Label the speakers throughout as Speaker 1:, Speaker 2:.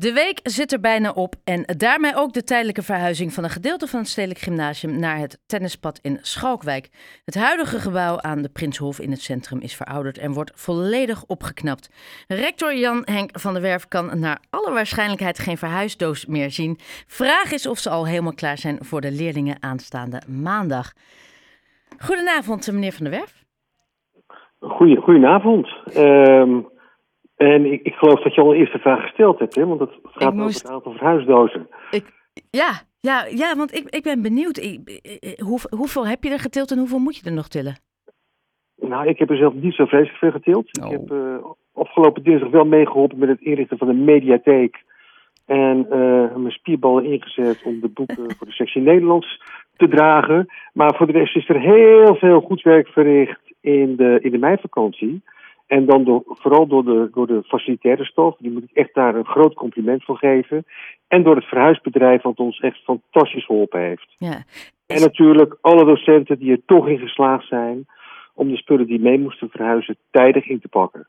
Speaker 1: De week zit er bijna op en daarmee ook de tijdelijke verhuizing van een gedeelte van het Stedelijk Gymnasium naar het tennispad in Schalkwijk. Het huidige gebouw aan de Prinshof in het centrum is verouderd en wordt volledig opgeknapt. Rector Jan Henk van der Werf kan naar alle waarschijnlijkheid geen verhuisdoos meer zien. Vraag is of ze al helemaal klaar zijn voor de leerlingen aanstaande maandag. Goedenavond, meneer van der Werf.
Speaker 2: Goedenavond. Ehm, en ik, ik, geloof dat je al een eerste vraag gesteld hebt, hè? want het gaat moest... over het aantal verhuisdozen.
Speaker 1: Ik, ja, ja, ja, want ik, ik ben benieuwd. Ik, hoe, hoeveel heb je er getild en hoeveel moet je er nog tillen?
Speaker 2: Nou, ik heb er zelf niet zo vreselijk veel getild. Ik
Speaker 1: Oh.
Speaker 2: heb uh, afgelopen dinsdag wel meegeholpen met het inrichten van een mediatheek. En uh, mijn spierballen ingezet om de boeken voor de sectie Nederlands te dragen. Maar voor de rest is er heel veel goed werk verricht in de, in de meivakantie. En dan door, vooral door de, door de facilitaire stof. Die moet ik echt daar een groot compliment voor geven. En door het verhuisbedrijf wat ons echt fantastisch geholpen heeft.
Speaker 1: Ja.
Speaker 2: En natuurlijk alle docenten die er toch in geslaagd zijn om de spullen die mee moesten verhuizen tijdig in te pakken.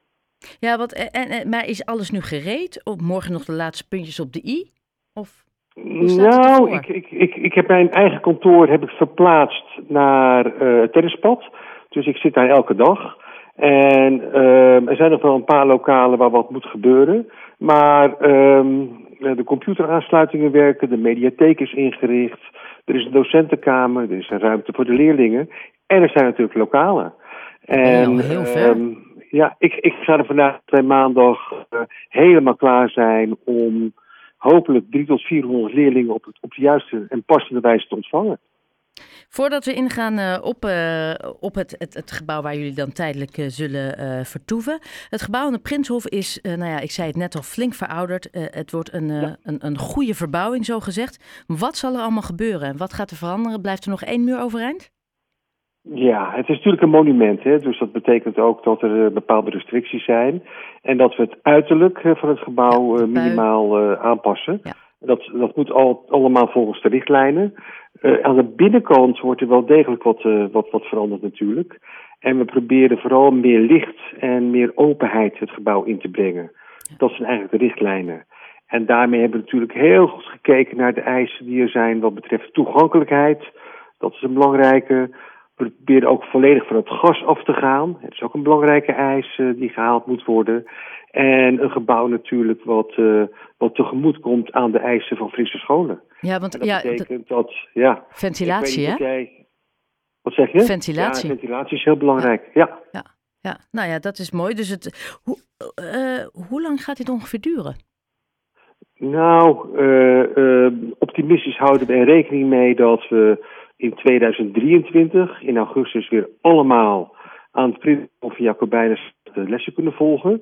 Speaker 1: Ja, wat, en, en, maar is alles nu gereed? Of morgen nog de laatste puntjes op de i? Of
Speaker 2: nou, ik, ik, ik, ik heb mijn eigen kantoor heb ik verplaatst naar uh, het tennispad. Dus ik zit daar elke dag. En uh, er zijn nog wel een paar lokalen waar wat moet gebeuren. Maar um, de computeraansluitingen werken, de mediatheek is ingericht. Er is een docentenkamer, er is een ruimte voor de leerlingen. En er zijn natuurlijk lokalen.
Speaker 1: En ja, heel ver.
Speaker 2: Um, ja, ik, ik ga er vandaag bij maandag uh, helemaal klaar zijn om hopelijk 3 tot 400 leerlingen op, het, op de juiste en passende wijze te ontvangen.
Speaker 1: Voordat we ingaan uh, op, uh, op het, het, het, gebouw waar jullie dan tijdelijk uh, zullen vertoeven. Het gebouw aan de Prinshof is, nou ja, ik zei het net al, flink verouderd. het wordt een, ja. een, een goede verbouwing, zo gezegd. Wat zal er allemaal gebeuren en wat gaat er veranderen? Blijft er nog één muur overeind?
Speaker 2: Ja, het is natuurlijk een monument. Hè? Dus dat betekent ook dat er bepaalde restricties zijn. En dat we het uiterlijk van het gebouw ja, minimaal aanpassen.
Speaker 1: Ja.
Speaker 2: Dat, dat moet al, allemaal volgens de richtlijnen. Uh, aan de binnenkant wordt er wel degelijk wat, uh, wat, wat veranderd natuurlijk. En we proberen vooral meer licht en meer openheid het gebouw in te brengen. Dat zijn eigenlijk de richtlijnen. En daarmee hebben we natuurlijk heel goed gekeken naar de eisen die er zijn wat betreft toegankelijkheid. Dat is een belangrijke. We proberen ook volledig van het gas af te gaan. Dat is ook een belangrijke eis uh, die gehaald moet worden. En een gebouw natuurlijk wat, wat tegemoet komt aan de eisen van frisse scholen.
Speaker 1: Ja, want
Speaker 2: en dat
Speaker 1: ja,
Speaker 2: betekent dat, ja.
Speaker 1: Ventilatie, hè?
Speaker 2: Jij, wat zeg je?
Speaker 1: Ventilatie.
Speaker 2: Ja, ventilatie is heel belangrijk, ja.
Speaker 1: ja. Nou ja, dat is mooi. Dus het, hoe, uh, hoe lang gaat dit ongeveer duren?
Speaker 2: Nou, uh, optimistisch houden we er rekening mee dat we in 2023, in augustus, weer allemaal aan het Prins of Jacobijnus de lessen kunnen volgen.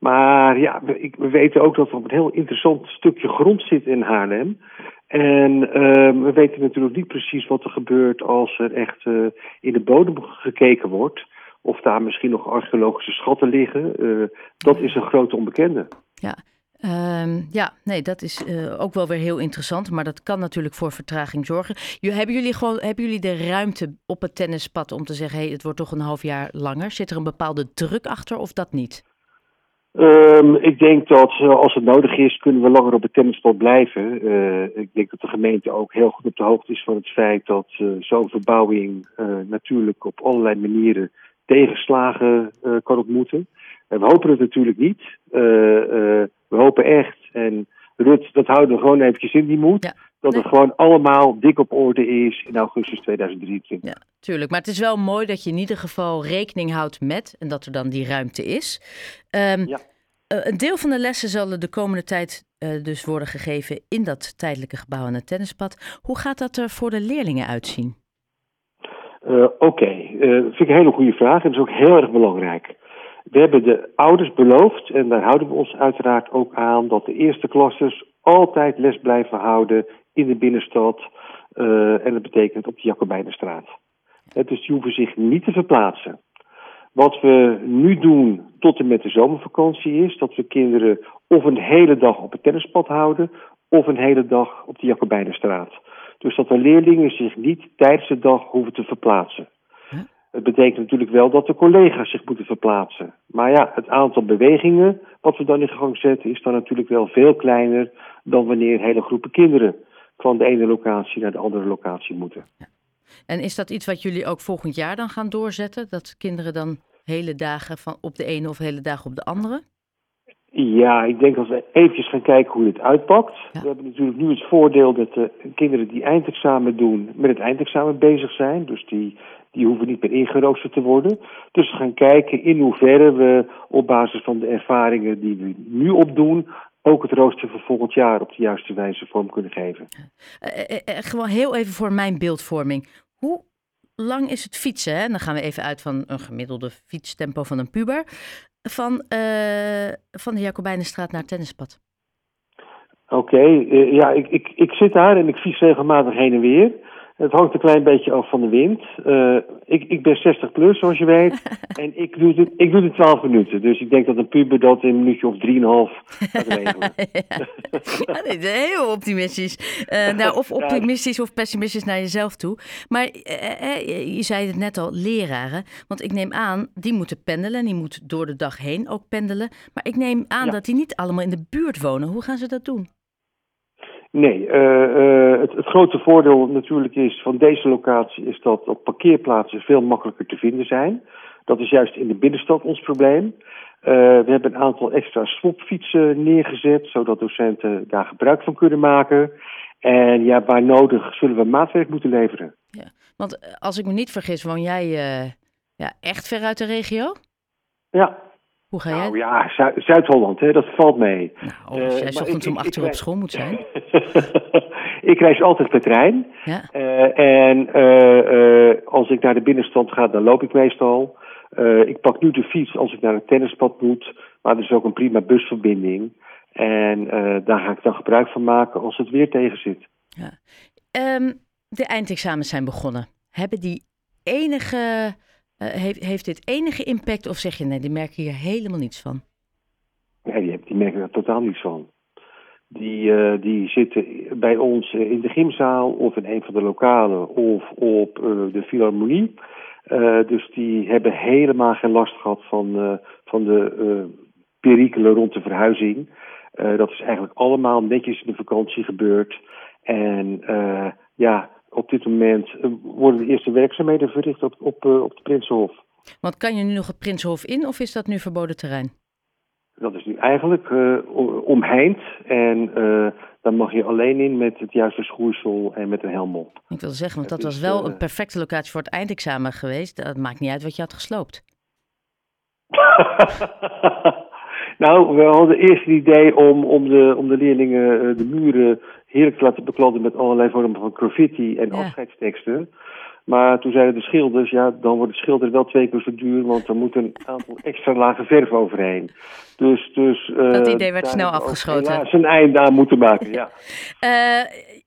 Speaker 2: Maar ja, we, weten ook dat er op een heel interessant stukje grond zit in Haarlem. En uh, we weten natuurlijk niet precies wat er gebeurt als er echt uh, in de bodem gekeken wordt. Of daar misschien nog archeologische schatten liggen. Uh, dat is een grote onbekende.
Speaker 1: Ja. Um, ja, nee, dat is uh, ook wel weer heel interessant, maar dat kan natuurlijk voor vertraging zorgen. J hebben, jullie gewoon, hebben jullie de ruimte op het tennispad om te zeggen, hey, het wordt toch een half jaar langer? Zit er een bepaalde druk achter of dat niet?
Speaker 2: Um, ik denk dat uh, als het nodig is, kunnen we langer op het tennispad blijven. Uh, ik denk dat de gemeente ook heel goed op de hoogte is van het feit dat zo'n verbouwing natuurlijk op allerlei manieren tegenslagen kan ontmoeten. En we hopen het natuurlijk niet. we hopen echt, en Rut, dat houden we gewoon eventjes in die moed.
Speaker 1: Ja.
Speaker 2: Dat
Speaker 1: Nee.
Speaker 2: het gewoon allemaal dik op orde is in augustus 2023.
Speaker 1: Ja, tuurlijk. Maar het is wel mooi dat je in ieder geval rekening houdt met en dat er dan die ruimte is. Ehm,
Speaker 2: Ja.
Speaker 1: eh, een deel van de lessen zal de komende tijd eh, dus worden gegeven in dat tijdelijke gebouw aan het tennispad. Hoe gaat dat er voor de leerlingen uitzien?
Speaker 2: Uh, Oké, dat vind ik een hele goede vraag en dat is ook heel erg belangrijk. We hebben de ouders beloofd, en daar houden we ons uiteraard ook aan, dat de eerste klassers altijd les blijven houden in de binnenstad. Uh, en dat betekent op de Jacobijnenstraat. Uh, dus die hoeven zich niet te verplaatsen. Wat we nu doen tot en met de zomervakantie is dat we kinderen of een hele dag op het tennispad houden of een hele dag op de Jacobijnenstraat. Dus dat de leerlingen zich niet tijdens de dag hoeven te verplaatsen.
Speaker 1: Huh?
Speaker 2: Het betekent natuurlijk wel dat de collega's zich moeten verplaatsen. Maar ja, het aantal bewegingen wat we dan in gang zetten is dan natuurlijk wel veel kleiner dan wanneer hele groepen kinderen van de ene locatie naar de andere locatie moeten.
Speaker 1: En is dat iets wat jullie ook volgend jaar dan gaan doorzetten? Dat kinderen dan hele dagen van op de ene of hele dagen op de andere?
Speaker 2: Ja, ik denk als we eventjes gaan kijken hoe dit uitpakt. We hebben natuurlijk nu het voordeel dat de kinderen die eindexamen doen met het eindexamen bezig zijn. Dus die, die hoeven niet meer ingeroosterd te worden. Dus we gaan kijken in hoeverre we op basis van de ervaringen die we nu opdoen ook het rooster voor volgend jaar op de juiste wijze vorm kunnen geven.
Speaker 1: Uh, uh, gewoon heel even voor mijn beeldvorming. Hoe lang is het fietsen? Hè? Dan gaan we even uit van een gemiddelde fietstempo van een puber. Van, van de Jacobijnenstraat naar het tennispad.
Speaker 2: Oké, ja, ik, ik, ik zit daar en ik fiets regelmatig heen en weer. Het hangt een klein beetje af van de wind. Uh, ik, ik ben 60 plus, zoals je weet. en ik doe, het, ik doe het 12 minuten. Dus ik denk dat een puber dat in een minuutje of 3,5 gaat regelen.
Speaker 1: ja, nee, heel optimistisch. Uh, nou, of optimistisch of pessimistisch naar jezelf toe. Maar uh, je zei het net al, leraren. Want ik neem aan, die moeten pendelen. Die moeten door de dag heen ook pendelen. Maar ik neem aan ja. dat die niet allemaal in de buurt wonen. Hoe gaan ze dat doen?
Speaker 2: Nee, uh, uh, het, het, grote voordeel natuurlijk is van deze locatie is dat op parkeerplaatsen veel makkelijker te vinden zijn. Dat is juist in de binnenstad ons probleem. Uh, we hebben een aantal extra swapfietsen neergezet, zodat docenten daar gebruik van kunnen maken. En ja, waar nodig zullen we maatwerk moeten leveren.
Speaker 1: Ja, want als ik me niet vergis, woon jij ja, echt ver uit de regio?
Speaker 2: Ja,
Speaker 1: hoe ga jij?
Speaker 2: Nou ja, Zuid-Holland, dat valt mee.
Speaker 1: Nou, als jij uh, ochtends om acht uur op school moet zijn.
Speaker 2: ik reis altijd per trein.
Speaker 1: Ja.
Speaker 2: Uh, en uh, als ik naar de binnenstand ga, dan loop ik meestal. ik pak nu de fiets als ik naar het tennispad moet. Maar er is ook een prima busverbinding. En daar ga ik dan gebruik van maken als het weer tegen zit.
Speaker 1: Ja. Um, de eindexamens zijn begonnen. Hebben die enige heeft, heeft dit enige impact of zeg je nee, die merken hier helemaal niets van?
Speaker 2: Nee, die, die merken er totaal niets van. Die, uh, die zitten bij ons in de gymzaal of in een van de lokalen of op uh, de filharmonie. dus die hebben helemaal geen last gehad van, van de perikelen rond de verhuizing. dat is eigenlijk allemaal netjes in de vakantie gebeurd. En ja, op dit moment worden de eerste werkzaamheden verricht op, op, op de Prinsenhof.
Speaker 1: Want kan je nu nog het Prinsenhof in of is dat nu verboden terrein?
Speaker 2: Dat is nu eigenlijk uh, omheind en dan mag je alleen in met het juiste schoeisel en met een helm op.
Speaker 1: Ik wil zeggen, want dat was wel een perfecte locatie voor het eindexamen geweest. Dat maakt niet uit wat je had gesloopt.
Speaker 2: nou, we hadden eerst het idee om, om, de, om de leerlingen de muren heerlijk te laten bekladden met allerlei vormen van graffiti en ja. afscheidsteksten. Maar toen zeiden de schilders, ja, dan wordt het schilder wel twee keer zo duur, want er moet een aantal extra lagen verf overheen. Dus, dus, uh,
Speaker 1: dat idee werd snel afgeschoten.
Speaker 2: Een eind aan moeten maken, ja.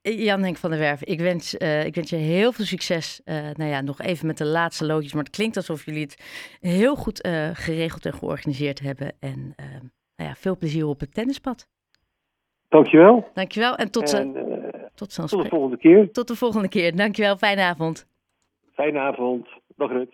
Speaker 1: uh, Jan Henk van der Werf, ik wens, uh, ik wens je heel veel succes. nou ja, nog even met de laatste loodjes, maar het klinkt alsof jullie het heel goed geregeld en georganiseerd hebben. En nou ja, veel plezier op het tennispad.
Speaker 2: Dankjewel.
Speaker 1: Dankjewel en tot, en, uh, tot,
Speaker 2: tot de volgende keer.
Speaker 1: Tot de volgende keer. Dankjewel. Fijne avond.
Speaker 2: Fijne avond. Dag Rut.